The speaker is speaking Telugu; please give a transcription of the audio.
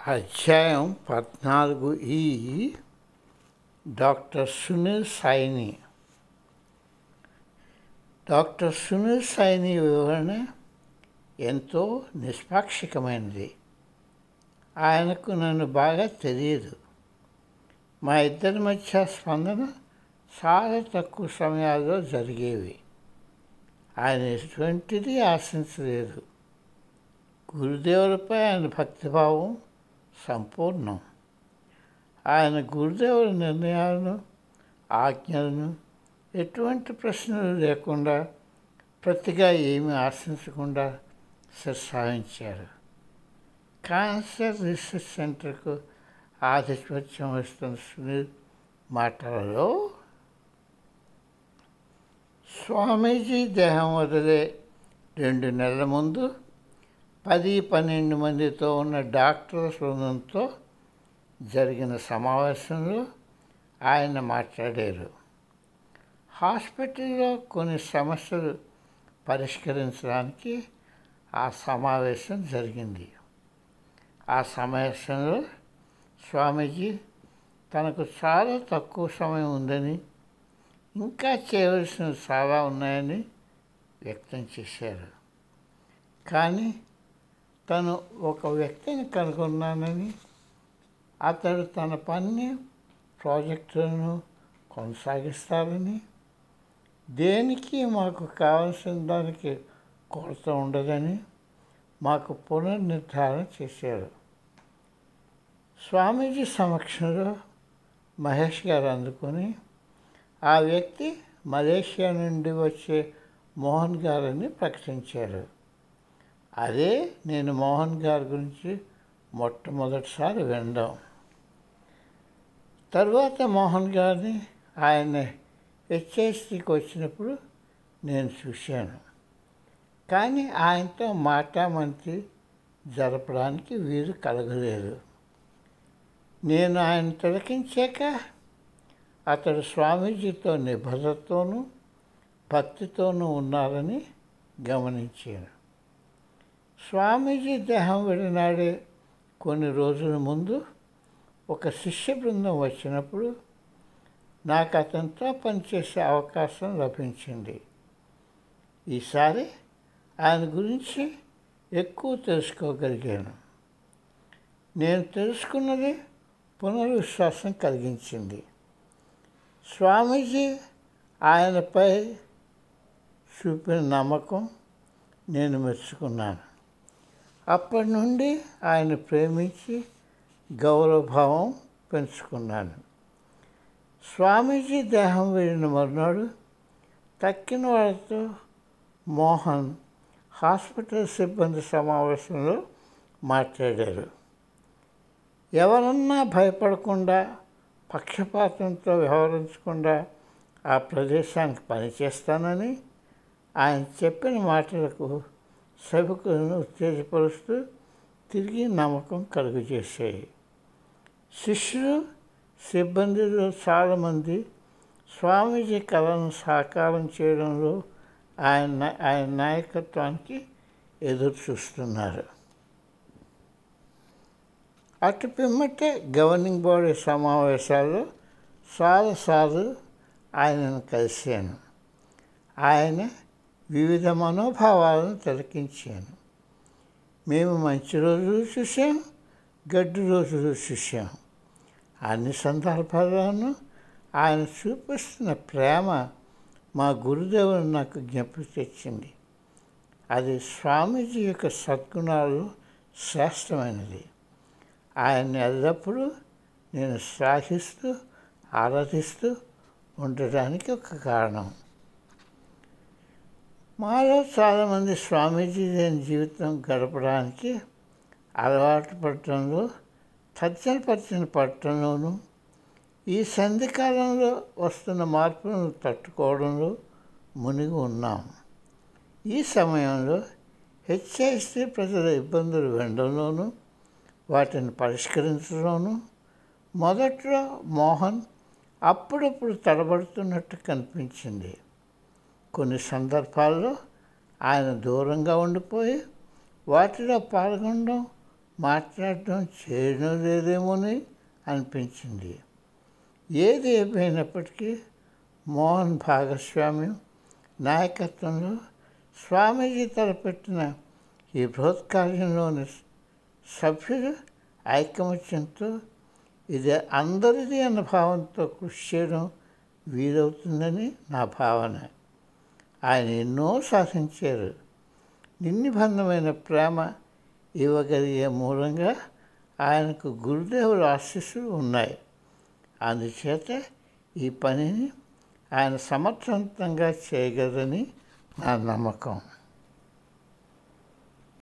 అధ్యాయం పద్నాలుగు ఈ డాక్టర్ సునీల్ సైని. డాక్టర్ సునీల్ సైని వివరణ ఎంతో నిష్పాక్షికమైనది. ఆయనకు నన్ను బాగా తెలియదు. మా ఇద్దరి మధ్య స్పందన చాలా తక్కువ సమయాల్లో జరిగేవి. ఆయన ఎటువంటిది ఆశించలేదు. గురుదేవులపై ఆయన భక్తిభావం సంపూర్ణం. ఆయన గురుదేవుల నిర్ణయాలను ఆజ్ఞలను ఎటువంటి ప్రశ్నలు లేకుండా ప్రతిగా ఏమీ ఆశించకుండా శిరసావించారు క్యాన్సర్ రీసెర్చ్ సెంటర్కు ఆధిపత్యం వస్తున్న సునీల్ మాటలలో స్వామీజీ దేహం వదిలే రెండు నెలల ముందు పది పన్నెండు మందితో ఉన్న డాక్టర్ల బృందంతో జరిగిన సమావేశంలో ఆయన మాట్లాడారు. హాస్పిటల్లో కొన్ని సమస్యలు పరిష్కరించడానికి ఆ సమావేశం జరిగింది. ఆ సమావేశంలో స్వామీజీ తనకు చాలా తక్కువ సమయం ఉందని ఇంకా చేయవలసినవి చాలా ఉన్నాయని వ్యక్తం చేశారు. కానీ తను ఒక వ్యక్తిని కనుగొన్నానని అతడు తన పని ప్రాజెక్టులను కొనసాగిస్తారని దేనికి మాకు కావాల్సిన దానికి కొరత ఉండదని మాకు పునర్నిర్ధారణ చేశారు. స్వామీజీ సమక్షంలో మహేష్ గారు అందుకొని ఆ వ్యక్తి మలేషియా నుండి వచ్చే మోహన్ గారని ప్రకటించారు. అదే నేను మోహన్ గారి గురించి మొట్టమొదటిసారి వినడం. తర్వాత మోహన్ గారిని ఆయన హెచ్ఎస్సికి వచ్చినప్పుడు నేను చూశాను. కానీ ఆయనతో మాటామంతి జరపడానికి వీలు కలగలేదు. నేను ఆయన తిలకించాక అతడు స్వామీజీతో నిబద్ధతోనూ భక్తితోనూ ఉన్నారని గమనించాను. స్వామీజీ దేహం వెళ్ళినాడే కొన్ని రోజుల ముందు ఒక శిష్య బృందం వచ్చినప్పుడు నాకు అతనితో పనిచేసే అవకాశం లభించింది. ఈసారి ఆయన గురించి ఎక్కువ తెలుసుకోగలిగాను. నేను తెలుసుకున్నది పునర్విశ్వాసం కలిగించింది. స్వామీజీ ఆయనపై చూపిన నమ్మకం నేను మెచ్చుకున్నాను. అప్పటి నుండి ఆయన ప్రేమించి గౌరవభావం పెంచుకున్నాను. స్వామీజీ దేహం వెళ్ళిన మరునాడు తక్కిన వాళ్ళతో మోహన్ హాస్పిటల్ సిబ్బంది సమావేశంలో మాట్లాడారు. ఎవరన్నా భయపడకుండా పక్షపాతంతో వ్యవహరించకుండా ఆ ప్రదేశానికి పనిచేస్తానని ఆయన చెప్పిన మాటలకు సభకులను ఉత్తేజపరుస్తూ తిరిగి నమ్మకం కలుగజేశాయి. శిష్యులు సిబ్బందిలో చాలామంది స్వామీజీ కళను సాకారం చేయడంలో ఆయన ఆయన నాయకత్వానికి ఎదురు చూస్తున్నారు అటు పిమ్మటే గవర్నింగ్ బాడీ సమావేశాల్లో చాలాసార్లు ఆయనను కలిశాను. ఆయన వివిధ మనోభావాలను తిలకించాను. మేము మంచి రోజులు చూసాం గడ్డు రోజులు చూసాం అన్ని సందర్భాల్లోనూ ఆయన చూపిస్తున్న ప్రేమ మా గురుదేవుని నాకు జ్ఞప్తి తెచ్చింది. అది స్వామీజీ యొక్క సద్గుణాలు శ్రేష్టమైనది. ఆయన్ని ఎల్లప్పుడూ నేను శ్లాఘిస్తూ ఆరాధిస్తూ ఉండడానికి ఒక కారణం. మాలో చాలామంది స్వామీజీ లేని జీవితం గడపడానికి అలవాటు పడటంలో తర్జనపరిచిన పట్టణంలోనూ ఈ సంధికాలంలో వస్తున్న మార్పులను తట్టుకోవడంలో మునిగి ఉన్నాం. ఈ సమయంలో హెచ్ఐసి ప్రజల ఇబ్బందులు వినడంలోనూ వాటిని పరిష్కరించడంలోనూ మొదట్లో మోహన్ అప్పుడప్పుడు తడబడుతున్నట్టు కనిపించింది. కొన్ని సందర్భాల్లో ఆయన దూరంగా ఉండిపోయి వాటిలో పాల్గొనడం మాట్లాడటం చేయడం లేదేమోని అనిపించింది. ఏది ఏమైనప్పటికీ మోహన్ భాగస్వామ్యం నాయకత్వంలో స్వామీజీ తలపెట్టిన ఈ బృహత్కార్యంలోని సభ్యులు ఐకమత్యంతో ఇది అందరిది అన్న భావంతో కృషి చేయడం వీలవుతుందని నా భావన. ఆయన ఎన్నో సాధించారు. నిర్నిబంధమైన ప్రేమ ఇవ్వగలిగే మూలంగా ఆయనకు గురుదేవుల ఆశీస్సులు ఉన్నాయి. అందుచేత ఈ పనిని ఆయన సమర్థవంతంగా చేయగలరని నా నమ్మకం.